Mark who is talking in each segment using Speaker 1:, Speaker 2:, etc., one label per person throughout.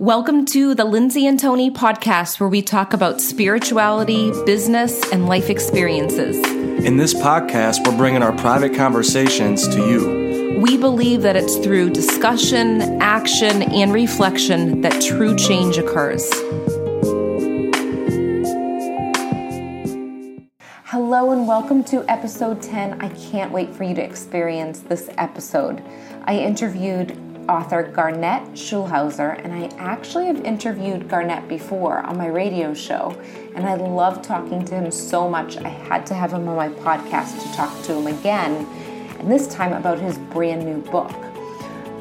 Speaker 1: Welcome to the Lindsay and Tony podcast, where we talk about spirituality, business, and life experiences.
Speaker 2: In this podcast, we're bringing our private conversations to you.
Speaker 1: We believe that it's through discussion, action, and reflection that true change occurs. Hello, and welcome to episode 10. I can't wait for you to experience this episode. I interviewed author Garnet Schulhauser, and I actually have interviewed Garnet before on my radio show, and I love talking to him so much. I had to have him on my podcast to talk to him again, and this time about his brand new book.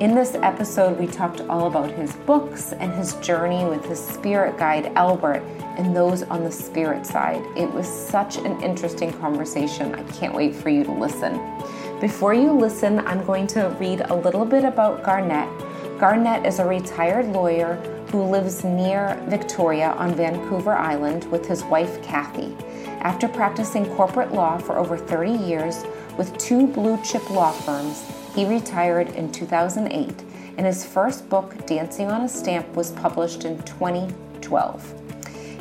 Speaker 1: In this episode, we talked all about his books and his journey with his spirit guide, Albert, and those on the spirit side. It was such an interesting conversation. I can't wait for you to listen. Before you listen, I'm going to read a little bit about Garnet. Garnet is a retired lawyer who lives near Victoria on Vancouver Island with his wife Kathy. After practicing corporate law for over 30 years with two blue chip law firms, he retired in 2008, and his first book, Dancing on a Stamp, was published in 2012.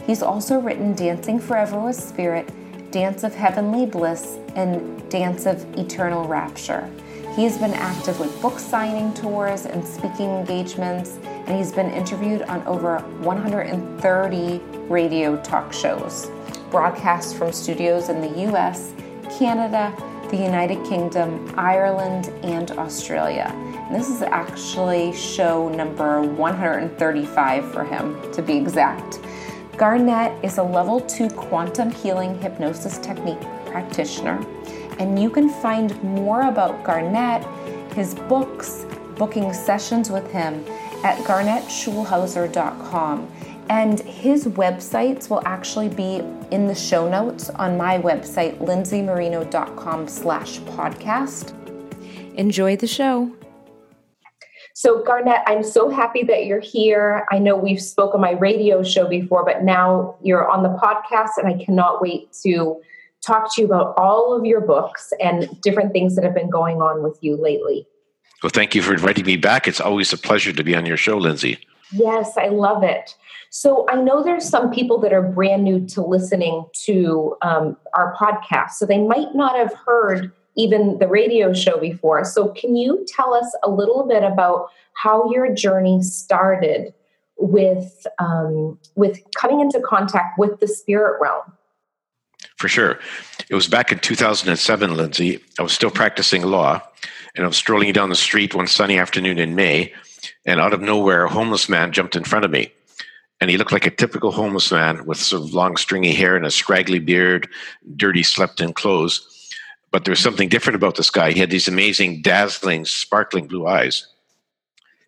Speaker 1: He's also written Dancing Forever with Spirit Dance of Heavenly Bliss, and Dance of Eternal Rapture. He's been active with book signing tours and speaking engagements, and he's been interviewed on over 130 radio talk shows, broadcast from studios in the US, Canada, the United Kingdom, Ireland, and Australia. And this is actually show number 135 for him, to be exact. Garnet is a level 2 quantum healing hypnosis technique practitioner, and you can find more about Garnet, his books, booking sessions with him at garnetschulhauser.com. And his websites will actually be in the show notes on my website, lindsaymarino.com slash podcast. Enjoy the show. So, Garnet, I'm so happy that you're here. I know we've spoken my radio show before, but now you're on the podcast, and I cannot wait to talk to you about all of your books and different things that have been going on with you lately.
Speaker 3: Well, thank you for inviting me back. It's always a pleasure to be on your show, Lindsay.
Speaker 1: Yes, I love it. So I know there's some people that are brand new to listening to um, our podcast, so they might not have heard even the radio show before. So, can you tell us a little bit about how your journey started with um, with coming into contact with the spirit realm?
Speaker 3: For sure, it was back in 2007, Lindsay. I was still practicing law, and I was strolling down the street one sunny afternoon in May, and out of nowhere, a homeless man jumped in front of me. And he looked like a typical homeless man with sort of long, stringy hair and a scraggly beard, dirty, slept in clothes but there was something different about this guy. He had these amazing, dazzling, sparkling blue eyes.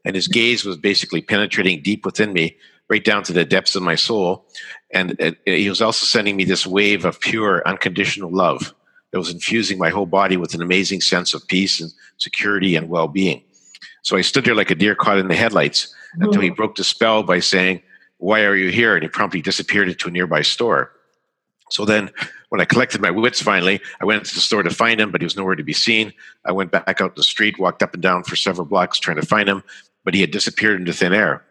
Speaker 3: And his gaze was basically penetrating deep within me, right down to the depths of my soul. And it, he was also sending me this wave of pure, unconditional love that was infusing my whole body with an amazing sense of peace and security and well being. So I stood there like a deer caught in the headlights mm-hmm. until he broke the spell by saying, Why are you here? And he promptly disappeared into a nearby store. So then, when I collected my wits finally, I went to the store to find him, but he was nowhere to be seen. I went back out the street, walked up and down for several blocks trying to find him, but he had disappeared into thin air.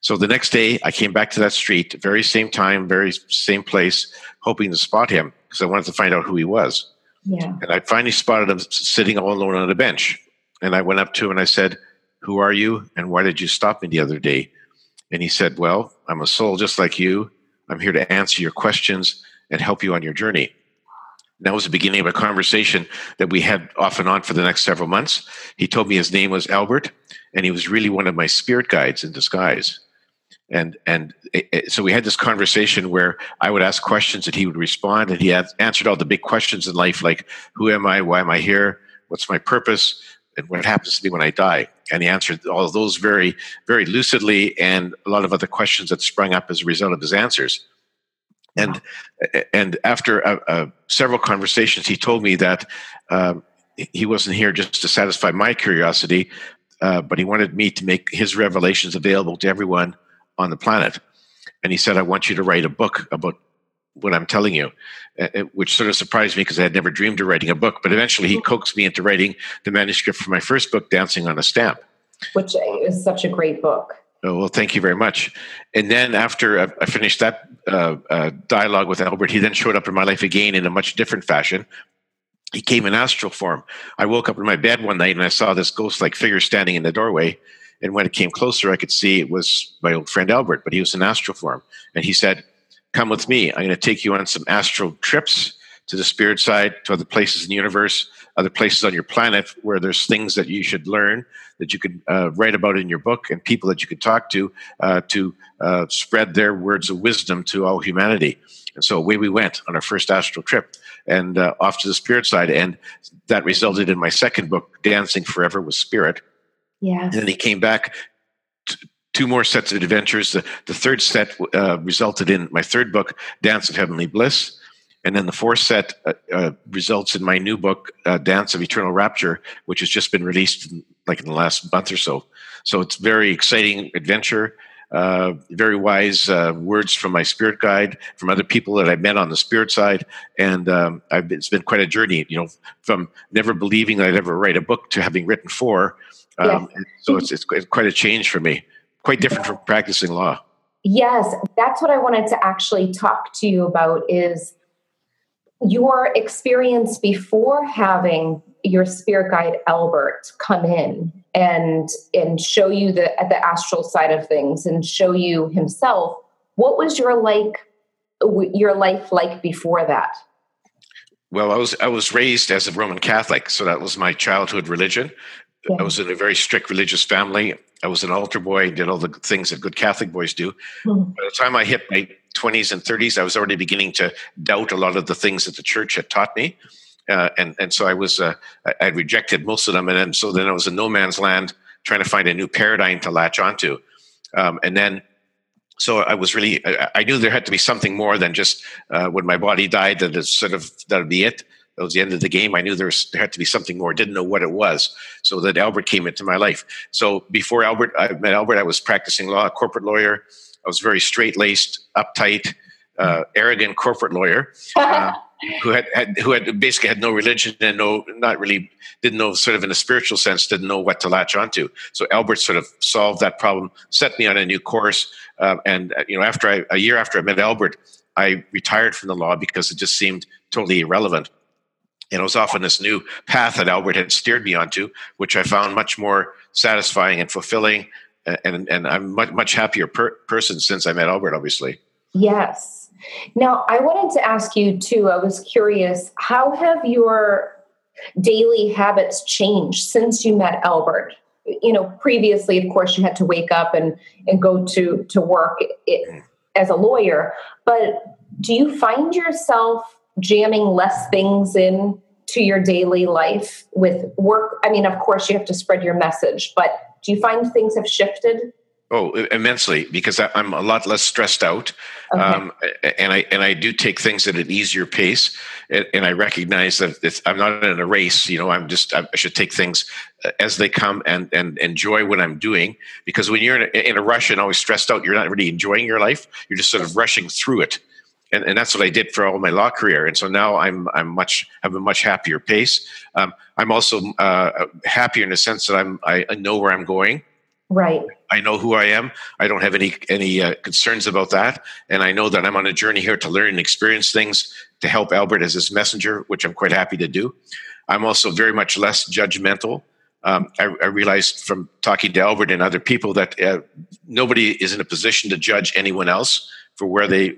Speaker 3: So the next day, I came back to that street, very same time, very same place, hoping to spot him because I wanted to find out who he was. Yeah. And I finally spotted him sitting all alone on a bench. And I went up to him and I said, Who are you? And why did you stop me the other day? And he said, Well, I'm a soul just like you. I'm here to answer your questions and help you on your journey. That was the beginning of a conversation that we had off and on for the next several months. He told me his name was Albert, and he was really one of my spirit guides in disguise. And and it, it, so we had this conversation where I would ask questions and he would respond, and he answered all the big questions in life, like who am I, why am I here, what's my purpose, and what happens to me when I die. And he answered all those very very lucidly, and a lot of other questions that sprung up as a result of his answers. And and after uh, uh, several conversations, he told me that um, he wasn't here just to satisfy my curiosity, uh, but he wanted me to make his revelations available to everyone on the planet. And he said, "I want you to write a book about what I'm telling you," uh, which sort of surprised me because I had never dreamed of writing a book. But eventually, he coaxed me into writing the manuscript for my first book, "Dancing on a Stamp,"
Speaker 1: which is such a great book.
Speaker 3: Oh, well, thank you very much. And then after I finished that uh, uh, dialogue with Albert, he then showed up in my life again in a much different fashion. He came in astral form. I woke up in my bed one night and I saw this ghost like figure standing in the doorway. And when it came closer, I could see it was my old friend Albert, but he was in astral form. And he said, Come with me. I'm going to take you on some astral trips to the spirit side, to other places in the universe, other places on your planet where there's things that you should learn, that you could uh, write about in your book, and people that you could talk to uh, to uh, spread their words of wisdom to all humanity. And so away we went on our first astral trip and uh, off to the spirit side. And that resulted in my second book, Dancing Forever with Spirit.
Speaker 1: Yeah.
Speaker 3: And then he came back two more sets of adventures. The, the third set uh, resulted in my third book, Dance of Heavenly Bliss. And then the fourth set uh, uh, results in my new book, uh, Dance of Eternal Rapture, which has just been released in, like in the last month or so. So it's very exciting adventure. Uh, very wise uh, words from my spirit guide, from other people that I met on the spirit side, and um, been, it's been quite a journey. You know, from never believing that I'd ever write a book to having written four. Um, yes. So it's, it's quite a change for me. Quite different from practicing law.
Speaker 1: Yes, that's what I wanted to actually talk to you about. Is your experience before having your spirit guide Albert come in and and show you the the astral side of things and show you himself what was your like your life like before that
Speaker 3: well i was i was raised as a roman catholic so that was my childhood religion yeah. i was in a very strict religious family i was an altar boy did all the things that good catholic boys do mm-hmm. by the time i hit my 20s and 30s, I was already beginning to doubt a lot of the things that the church had taught me. Uh, and and so I was uh, I, rejected most of them, and then so then I was in no man's land trying to find a new paradigm to latch onto, um, and then so I was really I, knew there had to be something more than just uh, when my body died that it's sort of that'd be it. That was the end of the game. I knew there was there had to be something more. Didn't know what it was. So that Albert came into my life. So before Albert, I met Albert. I was practicing law, a corporate lawyer. I was very straight laced, uptight, uh, arrogant corporate lawyer. Uh, who had, had, who had basically had no religion and no not really didn't know sort of in a spiritual sense didn't know what to latch onto so albert sort of solved that problem set me on a new course uh, and uh, you know after I, a year after i met albert i retired from the law because it just seemed totally irrelevant and it was off on this new path that albert had steered me onto which i found much more satisfying and fulfilling and and I'm much much happier per- person since I met Albert. Obviously.
Speaker 1: Yes. Now I wanted to ask you too. I was curious. How have your daily habits changed since you met Albert? You know, previously, of course, you had to wake up and and go to to work it, as a lawyer. But do you find yourself jamming less things in to your daily life with work? I mean, of course, you have to spread your message, but do you find things have shifted?
Speaker 3: Oh, immensely, because I'm a lot less stressed out, okay. um, and I and I do take things at an easier pace, and, I recognize that I'm not in a race. You know, I'm just I should take things uh, as they come and and enjoy what I'm doing. Because when you're in a, in a rush and always stressed out, you're not really enjoying your life. You're just sort of rushing through it, and, and that's what I did for all my law career. And so now I'm I'm much have a much happier pace. Um, I'm also uh, happier in the sense that I'm I know where I'm going.
Speaker 1: Right.
Speaker 3: I know who I am. I don't have any any uh, concerns about that, and I know that I'm on a journey here to learn and experience things to help Albert as his messenger, which I'm quite happy to do. I'm also very much less judgmental. Um, I, I, realized from talking to Albert and other people that uh, nobody is in a position to judge anyone else for where they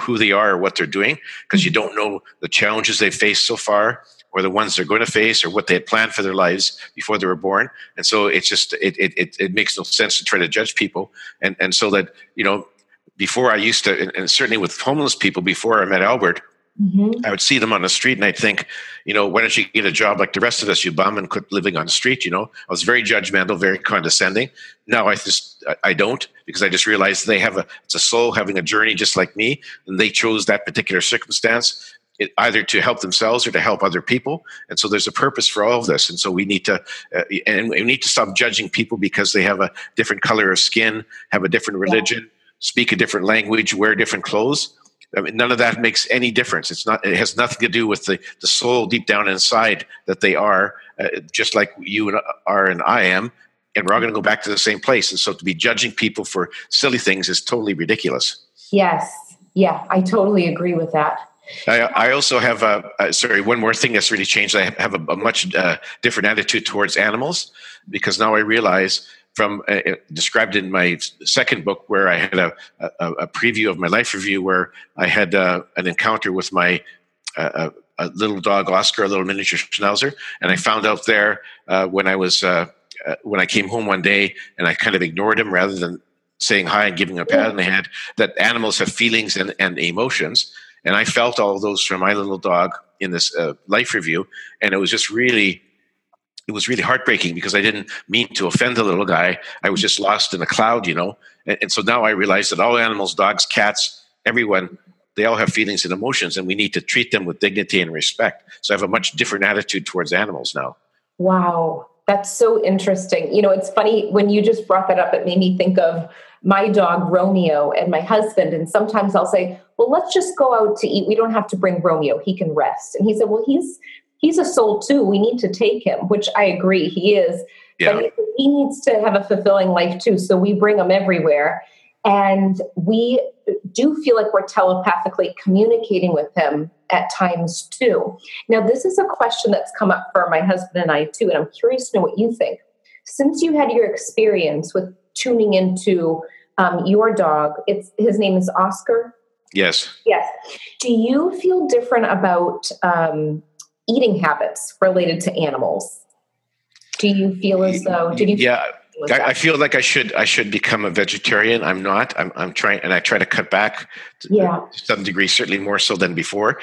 Speaker 3: who they are or what they're doing because you mm-hmm. don't know the challenges they've faced so far or the ones they're going to face or what they had planned for their lives before they were born. And so it's just, it, it, it, makes no sense to try to judge people. And, and so that, you know, before I used to, and certainly with homeless people before I met Albert, Mm-hmm. I would see them on the street and I'd think, you know, why don't you get a job like the rest of us, you bum, and quit living on the street? You know, I was very judgmental, very condescending. Now I just, I don't because I just realized they have a, it's a soul having a journey just like me. And they chose that particular circumstance it, either to help themselves or to help other people. And so there's a purpose for all of this. And so we need to, uh, and we need to stop judging people because they have a different color of skin, have a different religion, yeah. speak a different language, wear different clothes. I mean, none of that makes any difference. It's not. It has nothing to do with the, the soul deep down inside that they are, uh, just like you and are and I am. and we're all going to go back to the same place. And so to be judging people for silly things is totally ridiculous.
Speaker 1: Yes. Yeah, I totally agree with that.
Speaker 3: I, I also have a, uh, sorry one more thing that's really changed. I have a, a much uh, different attitude towards animals because now I realize from uh, uh, described in my second book where I had a, a, a preview of my life review where I had uh, an encounter with my uh, a little dog Oscar, a little miniature schnauzer, and I found out there uh, when I was uh, when I came home one day and I kind of ignored him rather than saying hi and giving him a pat on the head that animals have feelings and, and emotions, and I felt all those from my little dog in this life review, and it was just really it was really heartbreaking because I didn't mean to offend the little guy. I was just lost in a cloud, you know. And, and, so now I realize that all animals, dogs, cats, everyone, they all have feelings and emotions, and we need to treat them with dignity and respect. So I have a much different attitude towards animals now.
Speaker 1: Wow, that's so interesting. You know, it's funny when you just brought that up, it made me think of my dog Romeo and my husband. And sometimes I'll say, well, let's just go out to eat. We don't have to bring Romeo. He can rest. And he said, well, he's he's a soul too. We need to take him, which I agree he is. Yeah. But he needs to have a fulfilling life too. So we bring him everywhere. And we do feel like we're telepathically communicating with him at times too. Now, this is a question that's come up for my husband and I too, and I'm curious to know what you think. Since you had your experience with tuning into um, your dog, it's his name is Oscar.
Speaker 3: Yes.
Speaker 1: Yes. Do you feel different about um, eating habits related to animals? Do you feel as though did you
Speaker 3: Yeah. I, I, feel like I should I should become a vegetarian. I'm not. I'm, I'm trying, and I try to cut back to, yeah. to some degree, certainly more so than before.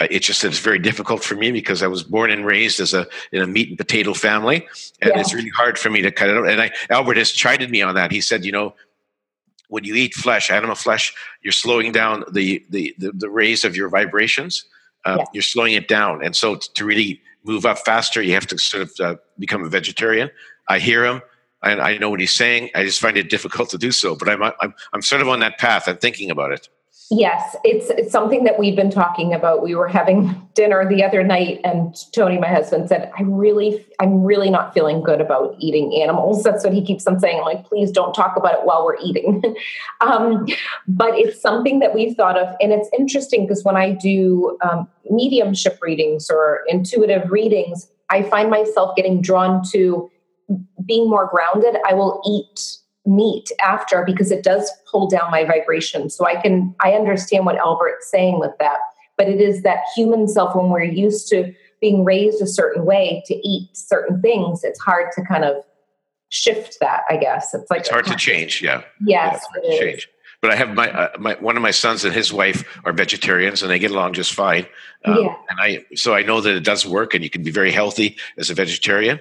Speaker 3: Uh, it's just that it's very difficult for me because I was born and raised as a in a meat and potato family, and yeah. it's really hard for me to cut it out. And I, Albert has chided me on that. He said, you know, when you eat flesh, animal flesh, you're slowing down the the the, the raise of your vibrations uh, you're slowing it down. And so to really move up faster, you have to sort of uh, become a vegetarian. I hear him and I know what he's saying. I just find it difficult to do so, but I'm, I'm, I'm sort of on that path. I'm thinking about it.
Speaker 1: Yes, it's it's something that we've been talking about. We were having dinner the other night and Tony, my husband, said, I really I'm really not feeling good about eating animals. That's what he keeps on saying. I'm like, please don't talk about it while we're eating. um, but it's something that we've thought of. And it's interesting because when I do um, mediumship readings or intuitive readings, I find myself getting drawn to being more grounded. I will eat meat after because it does pull down my vibration. So I can I understand what Albert's saying with that. But it is that human self when we're used to being raised a certain way to eat certain things, it's hard to kind of shift that, I guess. It's like
Speaker 3: it's hard to change, yeah.
Speaker 1: Yes,
Speaker 3: yeah, change. But I have my, uh, my one of my sons and his wife are vegetarians, and they get along just fine. Um, yeah. And I so I know that it does work, and you can be very healthy as a vegetarian.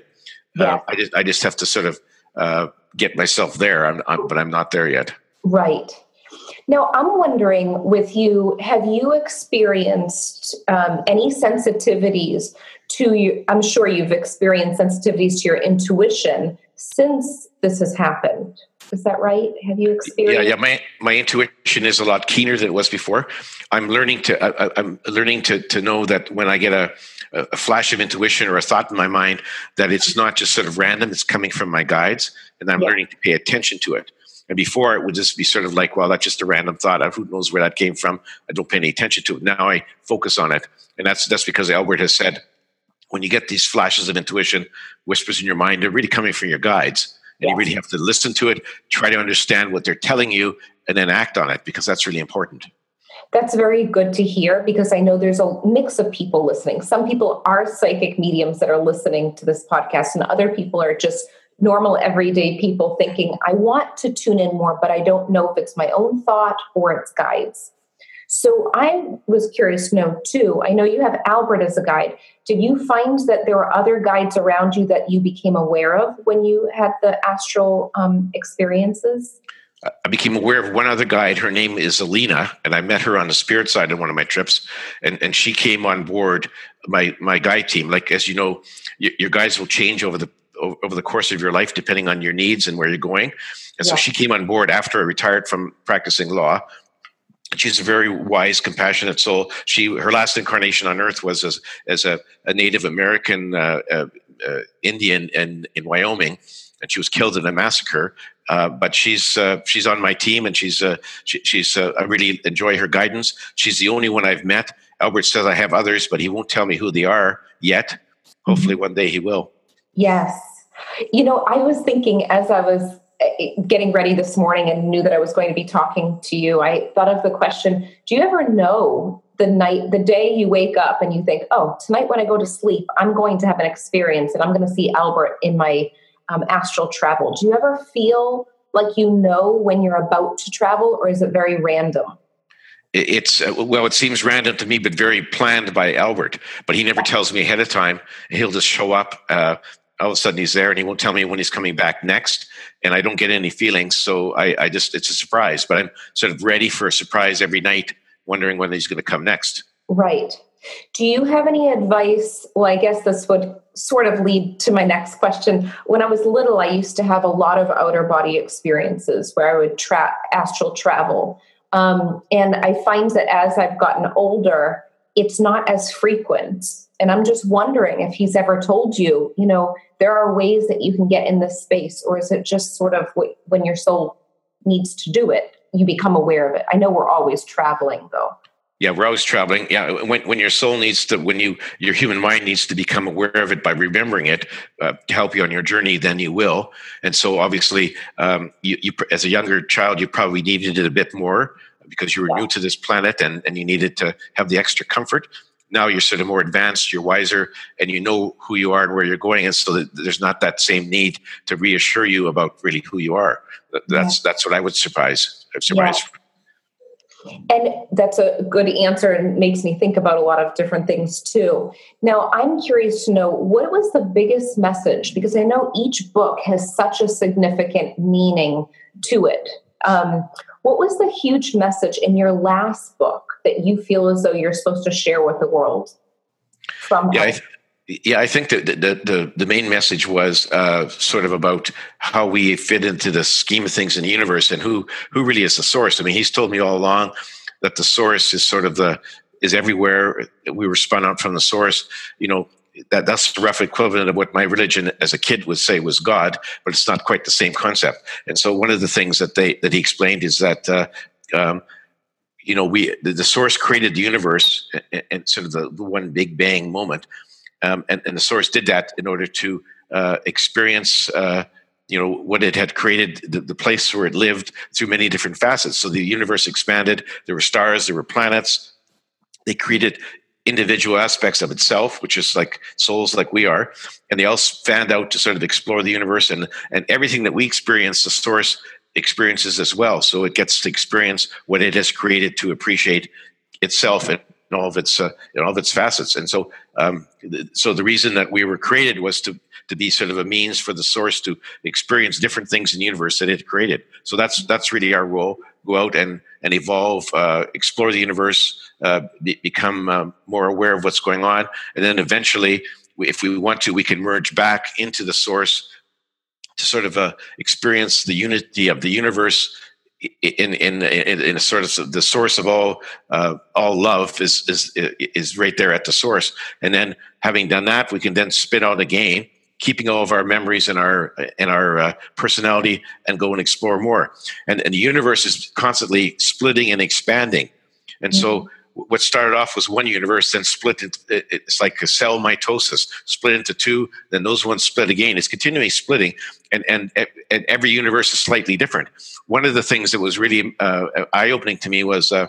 Speaker 3: Yeah. Uh, I just I just have to sort of uh, get myself there. I'm, I'm, but I'm not there yet.
Speaker 1: Right. Now, I'm wondering with you, have you experienced um, any sensitivities to you? I'm sure you've experienced sensitivities to your intuition since this has happened. Is that right? Have you experienced?
Speaker 3: Yeah, yeah. My my intuition is a lot keener than it was before. I'm learning to I, I'm learning to to know that when I get a a flash of intuition or a thought in my mind that it's not just sort of random it's coming from my guides and i'm yeah. learning to pay attention to it. And before it would just be sort of like well that's just a random thought who knows where that came from. I don't pay any attention to it. Now i focus on it. And that's that's because albert has said when you get these flashes of intuition whispers in your mind they're really coming from your guides. And yes. you really have to listen to it try to understand what they're telling you and then act on it because that's really important
Speaker 1: that's very good to hear because I know there's a mix of people listening. Some people are psychic mediums that are listening to this podcast, and other people are just normal, everyday people thinking, I want to tune in more, but I don't know if it's my own thought or it's guides. So I was curious to know too. I know you have Albert as a guide. Did you find that there were other guides around you that you became aware of when you had the astral um, experiences?
Speaker 3: I became aware of one other guide. Her name is Alina, and I met her on the spirit side on one of my trips. And, and she came on board my my guide team. Like as you know, your, your guides will change over the over the course of your life depending on your needs and where you're going. And yeah. so she came on board after I retired from practicing law. She's a very wise, compassionate soul. She her last incarnation on Earth was as as a, a Native American uh, uh, uh, Indian in in Wyoming and she was killed in a massacre. Uh, but she's uh, she's on my team, and she's uh, she, she's uh, I really enjoy her guidance. She's the only one I've met. Albert says I have others, but he won't tell me who they are yet. Hopefully, mm-hmm. one day he will.
Speaker 1: Yes, you know, I was thinking as I was eh, getting ready this morning and knew that I was going to be talking to you, I thought of the question Do you ever know the night, the day you wake up and you think, oh, tonight when I go to sleep, I'm going to have an experience and I'm going to see Albert in my um, astral travel? Do you ever feel like you know when you're about to travel or is it very random?
Speaker 3: it's uh, well it seems random to me but very planned by albert but he never tells me ahead of time he'll just show up uh, all of a sudden he's there and he won't tell me when he's coming back next and i don't get any feelings so I, I just it's a surprise but i'm sort of ready for a surprise every night wondering when he's going to come next
Speaker 1: right do you have any advice well i guess this would sort of lead to my next question when i was little i used to have a lot of outer body experiences where i would tra- astral travel um, and i find that as i've gotten older it's not as frequent and I'm just wondering if he's ever told you, you know, there are ways that you can get in this space, or is it just sort of when your soul needs to do it, you become aware of it? I know we're always traveling though.
Speaker 3: Yeah, we're always traveling. Yeah, when, when your soul needs to, when you your human mind needs to become aware of it by remembering it uh, to help you on your journey, then you will. And so, obviously, um, you, you as a younger child, you probably needed it a bit more because you were yeah. new to this planet and, and you needed to have the extra comfort now you're sort of more advanced, you're wiser, and you know who you are and where you're going, and so that there's not that same need to reassure you about really who you are. That's yeah. that's what I would surprise. Surprise. Yeah.
Speaker 1: And that's a good answer and makes me think about a lot of different things too. Now, I'm curious to know what was the biggest message because I know each book has such a significant meaning to it. Um, what was the huge message in your last book that you feel as though you're supposed to share with the world from
Speaker 3: yeah, I th- yeah, I think that the, the, the main message was uh, sort of about how we fit into the scheme of things in the universe and who who really is the source. I mean, he's told me all along that the source is sort of the is everywhere. We were spun out from the source. You know, that that's the rough equivalent of what my religion as a kid would say was God, but it's not quite the same concept. And so one of the things that they that he explained is that uh, um, you know, we the, the, source created the universe and, and sort of the, the, one big bang moment, um, and, and, the source did that in order to uh, experience. Uh, you know what it had created the, the, place where it lived through many different facets so the universe expanded there were stars there were planets they created individual aspects of itself which is like souls like we are and they all fanned out to sort of explore the universe and and everything that we experience the source experiences as well. So it gets to experience what it has created to appreciate itself and all of its uh, in all of its facets. And so, um, so the reason that we were created was to to be sort of a means for the source to experience different things in the universe that it created. So that's that's really our role: go out and and evolve, uh, explore the universe, uh, be, become uh, more aware of what's going on, and then eventually, if we want to, we can merge back into the source to sort of uh, experience the unity of the universe in in in, a sort of the source of all uh, all love is is is right there at the source, and then having done that, we can then spit out again, keeping all of our memories and our and our uh, personality, and go and explore more. And and the universe is constantly splitting and expanding, and mm-hmm. so what started off was one universe, then split into it's like a cell mitosis, split into two, then those ones split again. It's continuing splitting, and and and every universe is slightly different. One of the things that was really uh, eye opening to me was. Uh,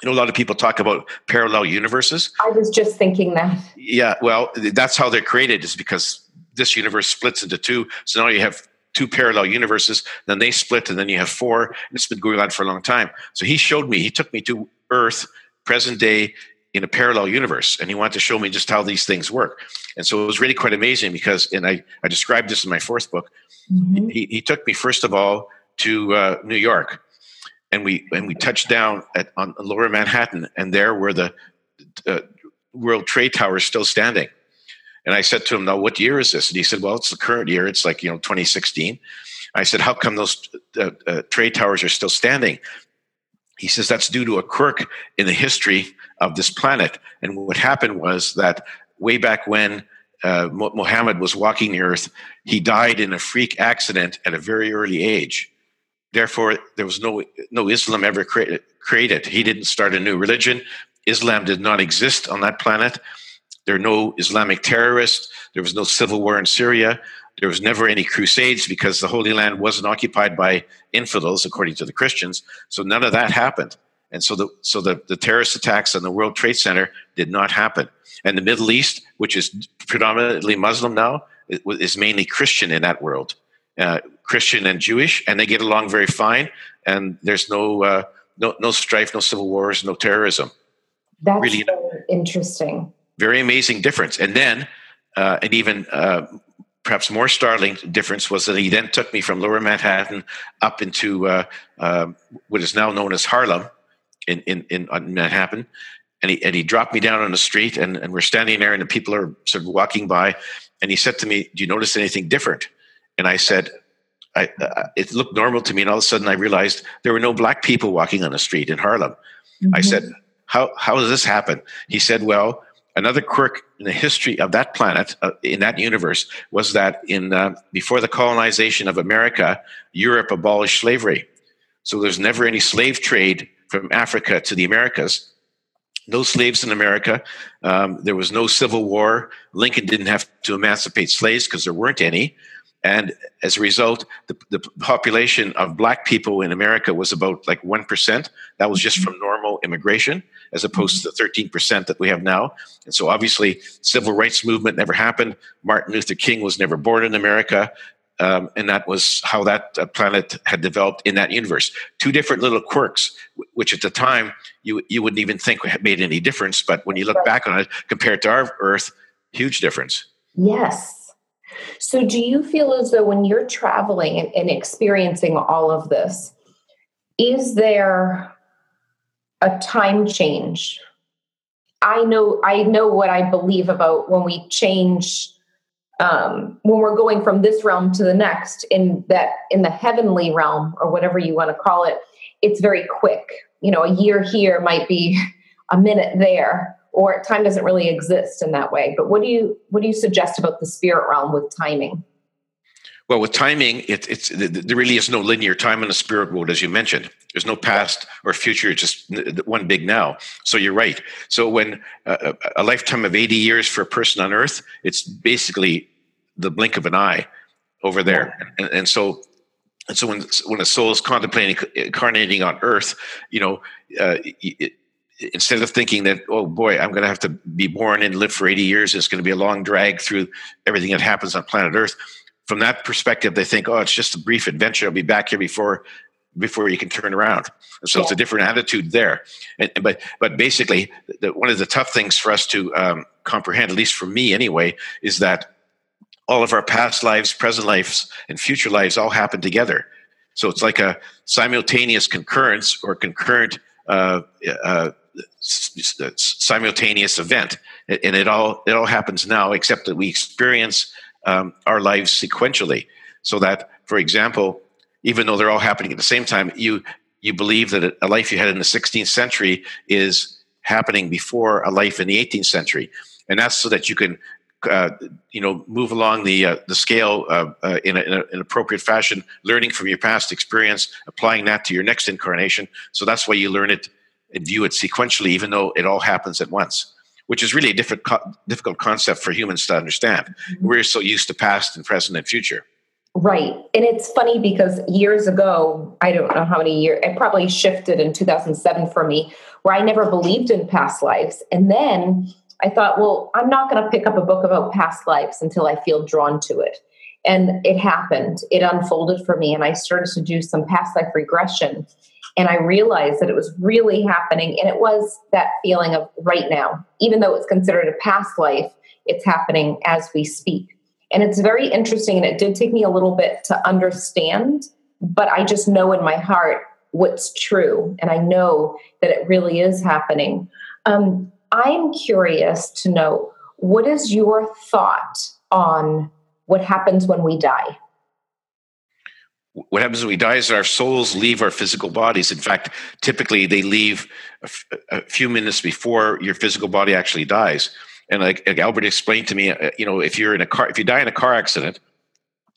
Speaker 3: you know, a lot of people talk about parallel universes.
Speaker 1: I was just thinking that.
Speaker 3: Yeah, well, that's how they're created, is because this universe splits into two. So now you have two parallel universes, then they split, and then you have four. And it's been going on for a long time. So he showed me, he took me to Earth present day in a parallel universe and he wanted to show me just how these things work. And so it was really quite amazing because and i, I described this in my fourth book mm-hmm. he, he took me first of all to uh, new york and we and we touched down at on lower manhattan and there were the uh, world trade towers still standing. And i said to him now what year is this? And he said well it's the current year. It's like you know 2016 i said how come those uh, uh trade towers are still standing he says that's due to a quirk in the history of this planet. And what happened was that way back when uh, Muhammad was walking the earth, he died in a freak accident at a very early age. Therefore, there was no no Islam ever created. created. He didn't start a new religion. Islam did not exist on that planet. There are no Islamic terrorists. There was no civil war in Syria. There was never any crusades because the Holy Land wasn't occupied by infidels, according to the Christians. So none of that happened. And so the so the, the terrorist attacks on the World Trade Center did not happen. And the Middle East, which is predominantly Muslim now, is mainly Christian in that world, uh, Christian and Jewish, and they get along very fine. And there's no uh, no no strife, no civil wars, no terrorism.
Speaker 1: That's really interesting.
Speaker 3: Very amazing difference. And then uh, an even uh, perhaps more startling difference was that he then took me from Lower Manhattan up into uh, uh, what is now known as Harlem in in, in Manhattan, and he and he dropped me down on the street, and, and we're standing there, and the people are sort of walking by, and he said to me, "Do you notice anything different?" And I said. I, uh, it looked normal to me, and all of a sudden I realized there were no black people walking on the street in Harlem. Mm-hmm. I said, "How how does this happen?" He said, "Well, another quirk in the history of that planet, uh, in that universe, was that in uh, before the colonization of America, Europe abolished slavery. So there's never any slave trade from Africa to the Americas no slaves in America. Um, there was no Civil War. Lincoln didn't have to emancipate slaves because there weren't any. And as a result, the, the, population of black people in America was about like 1%. That was just from normal immigration, as opposed to the 13% that we have now. And so obviously, civil rights movement never happened. Martin Luther King was never born in America. Um, and that was how that uh, planet had developed in that universe. Two different little quirks, which at the time you you wouldn't even think made any difference, but when you look back on it compared to our Earth, huge difference.
Speaker 1: Yes. So, do you feel as though when you're traveling and, and experiencing all of this, is there a time change? I know I know what I believe about when we change um, when we're going from this realm to the next in that in the heavenly realm or whatever you want to call it it's very quick you know a year here might be a minute there or time doesn't really exist in that way but what do you what do you suggest about the spirit realm with timing
Speaker 3: well, with timing, it, it's there really is no linear time in the spirit world, as you mentioned. There's no past or future; it's just one big now. So you're right. So when uh, a lifetime of 80 years for a person on Earth, it's basically the blink of an eye over there, and, and so and so when when a soul is contemplating incarnating on Earth, you know. Uh, it, instead of thinking that oh boy i'm going to have to be born and live for 80 years it's going to be a long drag through everything that happens on planet earth from that perspective, they think, oh, it's just a brief adventure. I'll be back here before before you can turn around. So yeah. it's a different attitude there. And, but but basically, the, one of the tough things for us to um, comprehend, at least for me anyway, is that all of our past lives, present lives, and future lives all happen together. So it's like a simultaneous concurrence or concurrent uh, uh, simultaneous event, and it all it all happens now, except that we experience um, our lives sequentially. So that for example even though they're all happening at the same time you you believe that a life you had in the 16th century is happening before a life in the 18th century. And that's so that you can uh, you know move along the uh, the scale uh, uh in, a, in, a, an appropriate fashion learning from your past experience applying that to your next incarnation. So that's why you learn it and view it sequentially even though it all happens at once which is really a difficult, difficult concept for humans to understand. Mm-hmm. We're so used to past and present and future.
Speaker 1: Right. And it's funny because years ago, I don't know how many years, it probably shifted in 2007 for me, where I never believed in past lives. And then I thought, well, I'm not going to pick up a book about past lives until I feel drawn to it. And it happened, it unfolded for me. And I started to do some past life regression. And I realized that it was really happening. And it was that feeling of right now, even though it's considered a past life, it's happening as we speak. And it's very interesting. And it did take me a little bit to understand, but I just know in my heart what's true. And I know that it really is happening. Um, I'm curious to know what is your thought on what happens when we die?
Speaker 3: What happens when we die is our souls leave our physical bodies. In fact, typically they leave a, f- a few minutes before your physical body actually dies. And like, like Albert explained to me, uh, you know, if you're in a car, if you die in a car accident,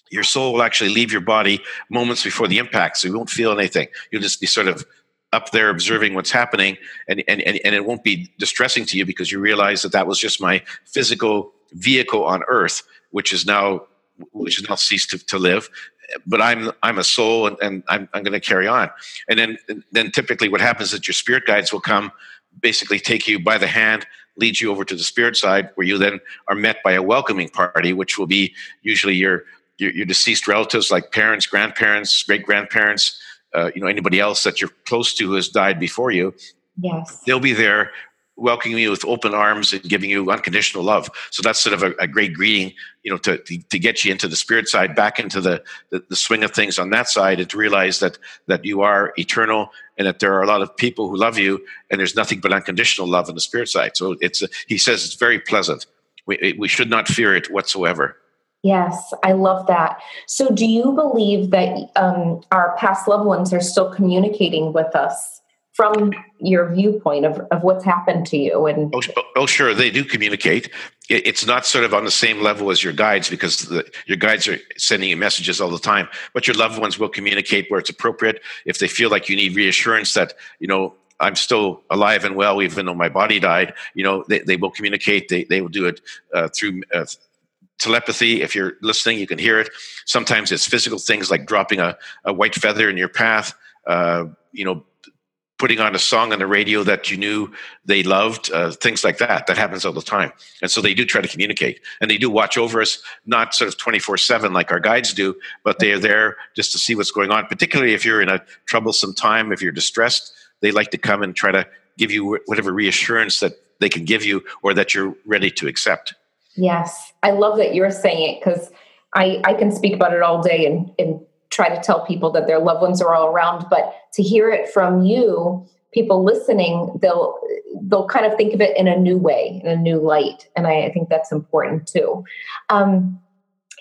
Speaker 3: your soul will actually leave your body moments before the impact, so you won't feel anything. You'll just be sort of up there observing what's happening, and and and, and it won't be distressing to you because you realize that that was just my physical vehicle on Earth, which is now which has now ceased to, to live but I'm I'm a soul and, and I'm I'm going to carry on. And then then typically what happens is that your spirit guides will come, basically take you by the hand, lead you over to the spirit side, where you then are met by a welcoming party, which will be usually your your, your deceased relatives like parents, grandparents, great grandparents, uh, you know anybody else that you're close to who has died before you.
Speaker 4: Yes,
Speaker 3: they'll be there welcoming you with open arms and giving you unconditional love. So that's sort of a, a great greeting, you know, to, to, to get you into the spirit side, back into the, the, the swing of things on that side, and to realize that that you are eternal and that there are a lot of people who love you, and there's nothing but unconditional love on the spirit side. So it's a, he says it's very pleasant. We we should not fear it whatsoever.
Speaker 4: Yes, I love that. So, do you believe that um, our past loved ones are still communicating with us from your viewpoint of, of what's happened to you and
Speaker 3: oh, oh sure they do communicate. It's not sort of on the same level as your guides because the, your guides are sending you messages all the time but your loved ones will communicate where it's appropriate. If they feel like you need reassurance that you know i'm still alive and well even though my body died you know they, they will communicate. They, they will do it uh, through uh, telepathy. If you're listening you can hear it. Sometimes it's physical things like dropping a, a white feather in your path uh, you know putting on a song on the radio that you knew they loved, uh, things like that. That happens all the time. And so they do try to communicate and they do watch over us, not sort of 24 7 like our guides do, but they are there just to see what's going on, particularly if you're in a troublesome time, if you're distressed. They like to come and try to give you whatever reassurance that they can give you or that you're ready to accept.
Speaker 4: Yes. I love that you're saying it because I, I can speak about it all day and, and try to tell people that their loved ones are all around but to hear it from you people listening they'll they'll kind of think of it in a new way in a new light and i, I think that's important too. Um,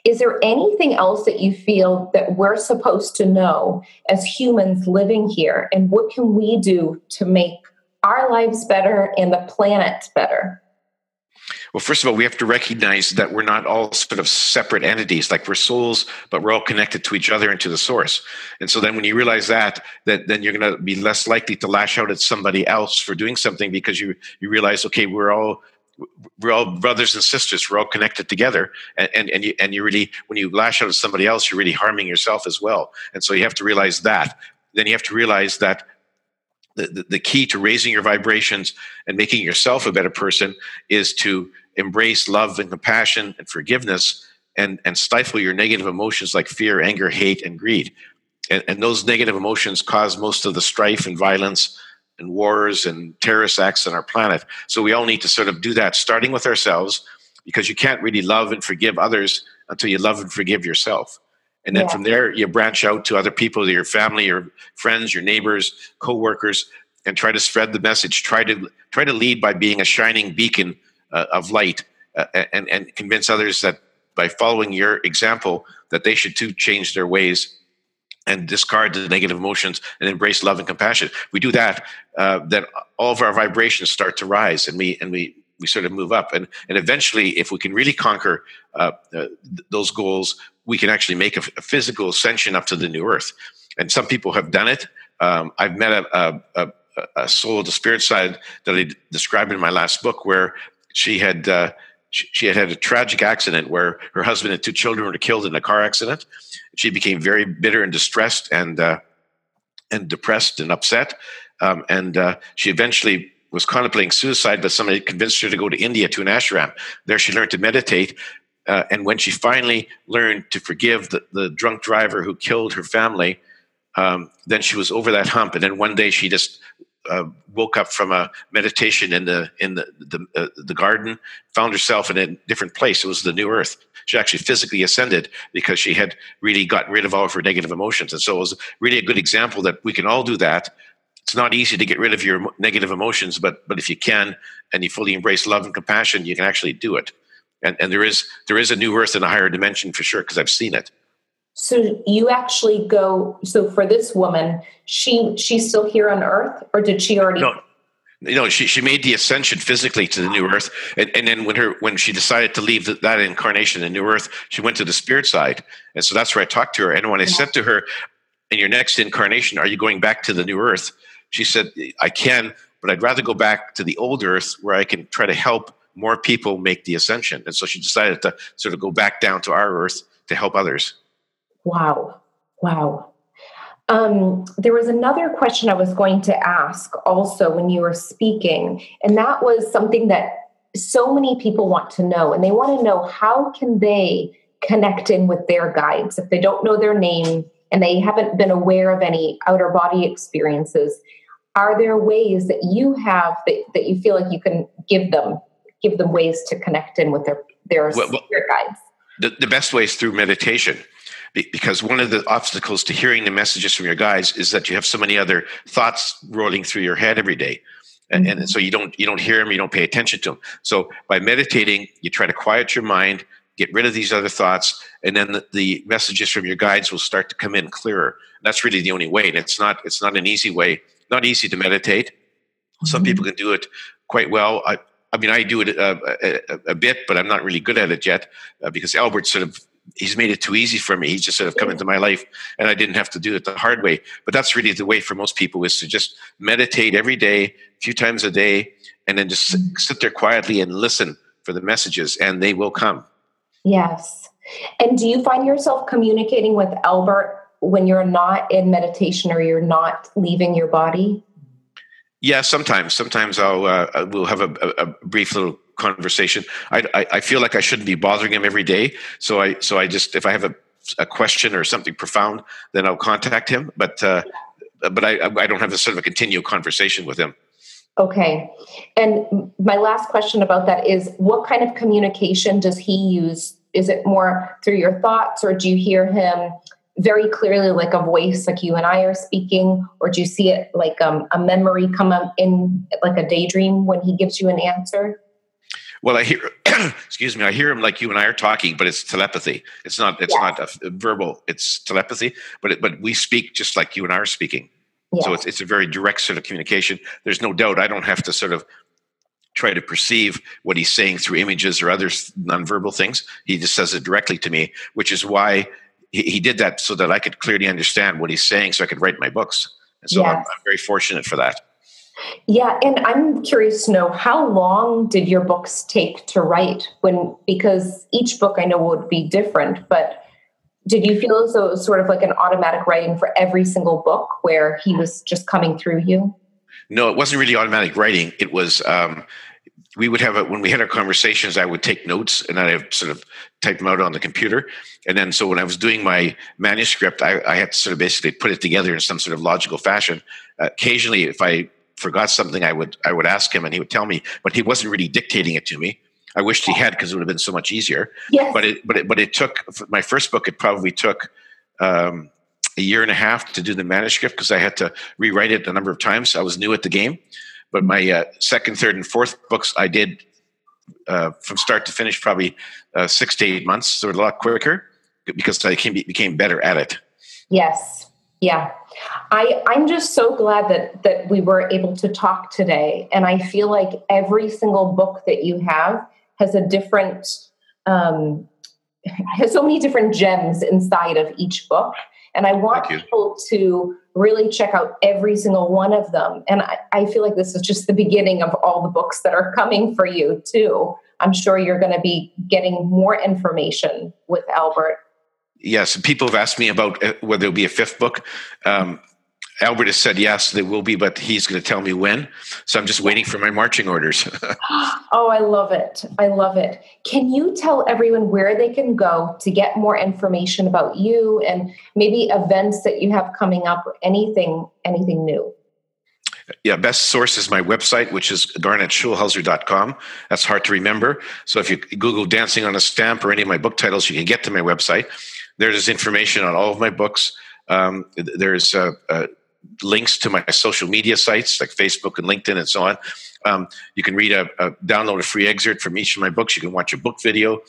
Speaker 4: is there anything else that you feel that we're supposed to know as humans living here and what can we do to make our lives better and the planet better
Speaker 3: well, first of all, we have to recognize that we're not all sort of separate entities. Like we're souls, but we're all connected to each other and to the source. And so then when you realize that, that then you're going to be less likely to lash out at somebody else for doing something because you you realize, okay, we're all we're all brothers and sisters. We're all connected together, and and and you, and you really when you lash out at somebody else, you're really harming yourself as well. And so you have to realize that. Then you have to realize that the, the, key to raising your vibrations and making yourself a better person is to embrace love and compassion and forgiveness and, and stifle your negative emotions like fear, anger, hate, and greed. And, and those negative emotions cause most of the strife and violence and wars and terrorist acts on our planet. So we all need to sort of do that, starting with ourselves, because you can't really love and forgive others until you love and forgive yourself. And then yeah. from there, you branch out to other people, your family, your friends, your neighbors, co-workers, and try to spread the message. Try to try to lead by being a shining beacon uh, of light uh, and, and convince others that by following your example that they should too change their ways and discard the negative emotions and embrace love and compassion. we do that, uh, then all of our vibrations start to rise, and we and we we sort of move up. And and eventually, if we can really conquer uh, uh, those goals, we can actually make a, a, physical ascension up to the new earth. And some people have done it. Um, I've met a, a, a soul the spirit side that I described in my last book, where she had uh, she, she, had had a tragic accident where her husband and two children were killed in a car accident. She became very bitter and distressed and uh, and depressed and upset. Um, and uh, she eventually was contemplating suicide, but somebody convinced her to go to India to an ashram. There, she learned to meditate. Uh, and when she finally learned to forgive the, the drunk driver who killed her family, um, then she was over that hump. And then one day she just uh, woke up from a meditation in the in the the, uh, the, garden, found herself in a different place. It was the new earth. She actually physically ascended because she had really gotten rid of all of her negative emotions, and so it was really a good example that we can all do that. It's not easy to get rid of your negative emotions, but but if you can and you fully embrace love and compassion, you can actually do it. And and there is there is a new earth in a higher dimension for sure because I've seen it.
Speaker 4: So you actually go. So for this woman, she she's still here on Earth, or did she already?
Speaker 3: No, you know she, she made the ascension physically to the new earth and, and then when her when she decided to leave the, that incarnation the new earth she went to the spirit side and so that's where i talked to her and when i said to her in your next incarnation are you going back to the new earth she said i can but i'd rather go back to the old earth where i can try to help more people make the ascension. And so she decided to sort of go back down to our earth to help others.
Speaker 1: Wow. Wow. Um, there was another question I was going to ask also when you were speaking, and that was something that so many people want to know, and they want to know how can they connect in with their guides? If they don't know their name and they haven't been aware of any outer body experiences. Are there ways that you have that, that you feel like you can give them give them ways to connect in with their their well, spirit guides?
Speaker 3: The, the best way is through meditation because one of the obstacles to hearing the messages from your guides is that you have so many other thoughts rolling through your head every day. And, and mm-hmm. so you don't you don't hear them you don't pay attention to them so by meditating you try to quiet your mind get rid of these other thoughts and then the, the messages from your guides will start to come in clearer that's really the only way and it's not it's not an easy way not easy to meditate mm-hmm. some people can do it quite well i I mean, I do it uh, a, a, a, bit, but I'm not really good at it yet uh, because Albert sort of he's made it too easy for me. He's just sort of come into my life and I didn't have to do it the hard way. But that's really the way for most people is to just meditate every day, a few times a day, and then just sit, sit there quietly and listen for the messages and they will come.
Speaker 1: Yes. And do you find yourself communicating with Albert when you're not in meditation or you're not leaving your body?
Speaker 3: Yeah, sometimes. Sometimes I'll uh, we'll have a, a, brief little conversation. I, I, I feel like I shouldn't be bothering him every day, so I so I just if I have a, a question or something profound, then I'll contact him. But uh, but I I don't have a sort of a continual conversation with him.
Speaker 1: Okay, and my last question about that is, what kind of communication does he use? Is it more through your thoughts, or do you hear him? very clearly like a voice like you and I are speaking, or do you see it like um, a memory come up in like a daydream when he gives you an answer?
Speaker 3: Well, I hear, excuse me, I hear him like you and I are talking, but it's telepathy. It's not, it's not a, a verbal. It's telepathy, but it, but we speak just like you and I are speaking. Yes. So it's it's a very direct sort of communication. There's no doubt. I don't have to sort of try to perceive what he's saying through images or other nonverbal things. He just says it directly to me, which is why he, he did that so that I could clearly understand what he's saying, so I could write my books. And so yes. I'm, I'm very fortunate for that.
Speaker 1: Yeah, and I'm curious to know how long did your books take to write? When because each book I know would be different, but did you feel though it was sort of like an automatic writing for every single book where he was just coming through you?
Speaker 3: No, it wasn't really automatic writing. It was um, we would have when we had our conversations, I would take notes and I sort of type them out on the computer. And then, so when I was doing my manuscript, I, I had to sort of basically put it together in some sort of logical fashion. Uh, occasionally, if I forgot something, I would I would ask him, and he would tell me. But he wasn't really dictating it to me. I wished he had because it would have been so much easier. Yes. But it but it but it took my first book. It probably took. Um, a year and a half to do the manuscript because I had to rewrite it a number of times. I was new at the game, but my uh, second, third, and fourth books I did uh, from start to finish probably uh, six to eight months, so it was a lot quicker because I became, became better at it.
Speaker 1: Yes, yeah. I I'm just so glad that that we were able to talk today, and I feel like every single book that you have has a different um, has so many different gems inside of each book, and I want people to really check out every single one of them. And I, I feel like this is just the beginning of all the books that are coming for you too. I'm sure you're going to be getting more information with Albert.
Speaker 3: Yes, people have asked me about uh, whether there'll be a fifth book. Um, Albert has said yes, there will be, but he's going to tell me when. So I'm just waiting for my marching orders.
Speaker 1: oh, I love it. I love it. Can you tell everyone where they can go to get more information about you and maybe events that you have coming up or anything, anything new?
Speaker 3: Yeah, best source is my website, which is garnetschulhauser.com. That's hard to remember. So if you Google Dancing on a Stamp or any of my book titles, you can get to my website. There's information on all of my books. Um, there's uh, uh, links to my social media sites like Facebook and LinkedIn and so on. Um, you can read a, a, download a free excerpt from each of my books. You can watch a book video,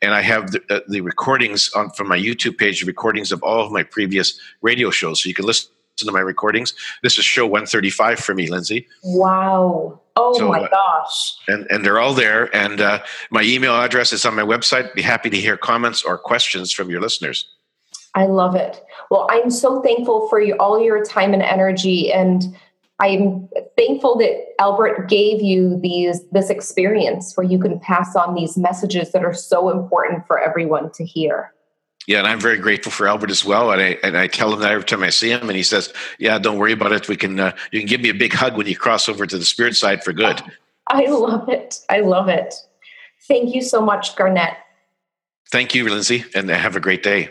Speaker 3: and I have the, uh, the recordings on from my YouTube page, recordings of all of my previous radio shows. So you can listen to my recordings. This is show 135 for me, Lindsay.
Speaker 1: Wow. Oh so, my uh, gosh.
Speaker 3: And, and they're all there. And uh, my email address is on my website. Be happy to hear comments or questions from your listeners.
Speaker 1: I love it. Well, I'm so thankful for you, all your time and energy. And I'm thankful that Albert gave you these this experience where you can pass on these messages that are so important for everyone to hear.
Speaker 3: Yeah, and I'm very grateful for Albert as well. And I and I tell him that every time I see him, and he says, "Yeah, don't worry about it. We can uh, you can give me a big hug when you cross over to the spirit side for good."
Speaker 1: I love it. I love it. Thank you so much, Garnet.
Speaker 3: Thank you, Lindsay, and have a great day.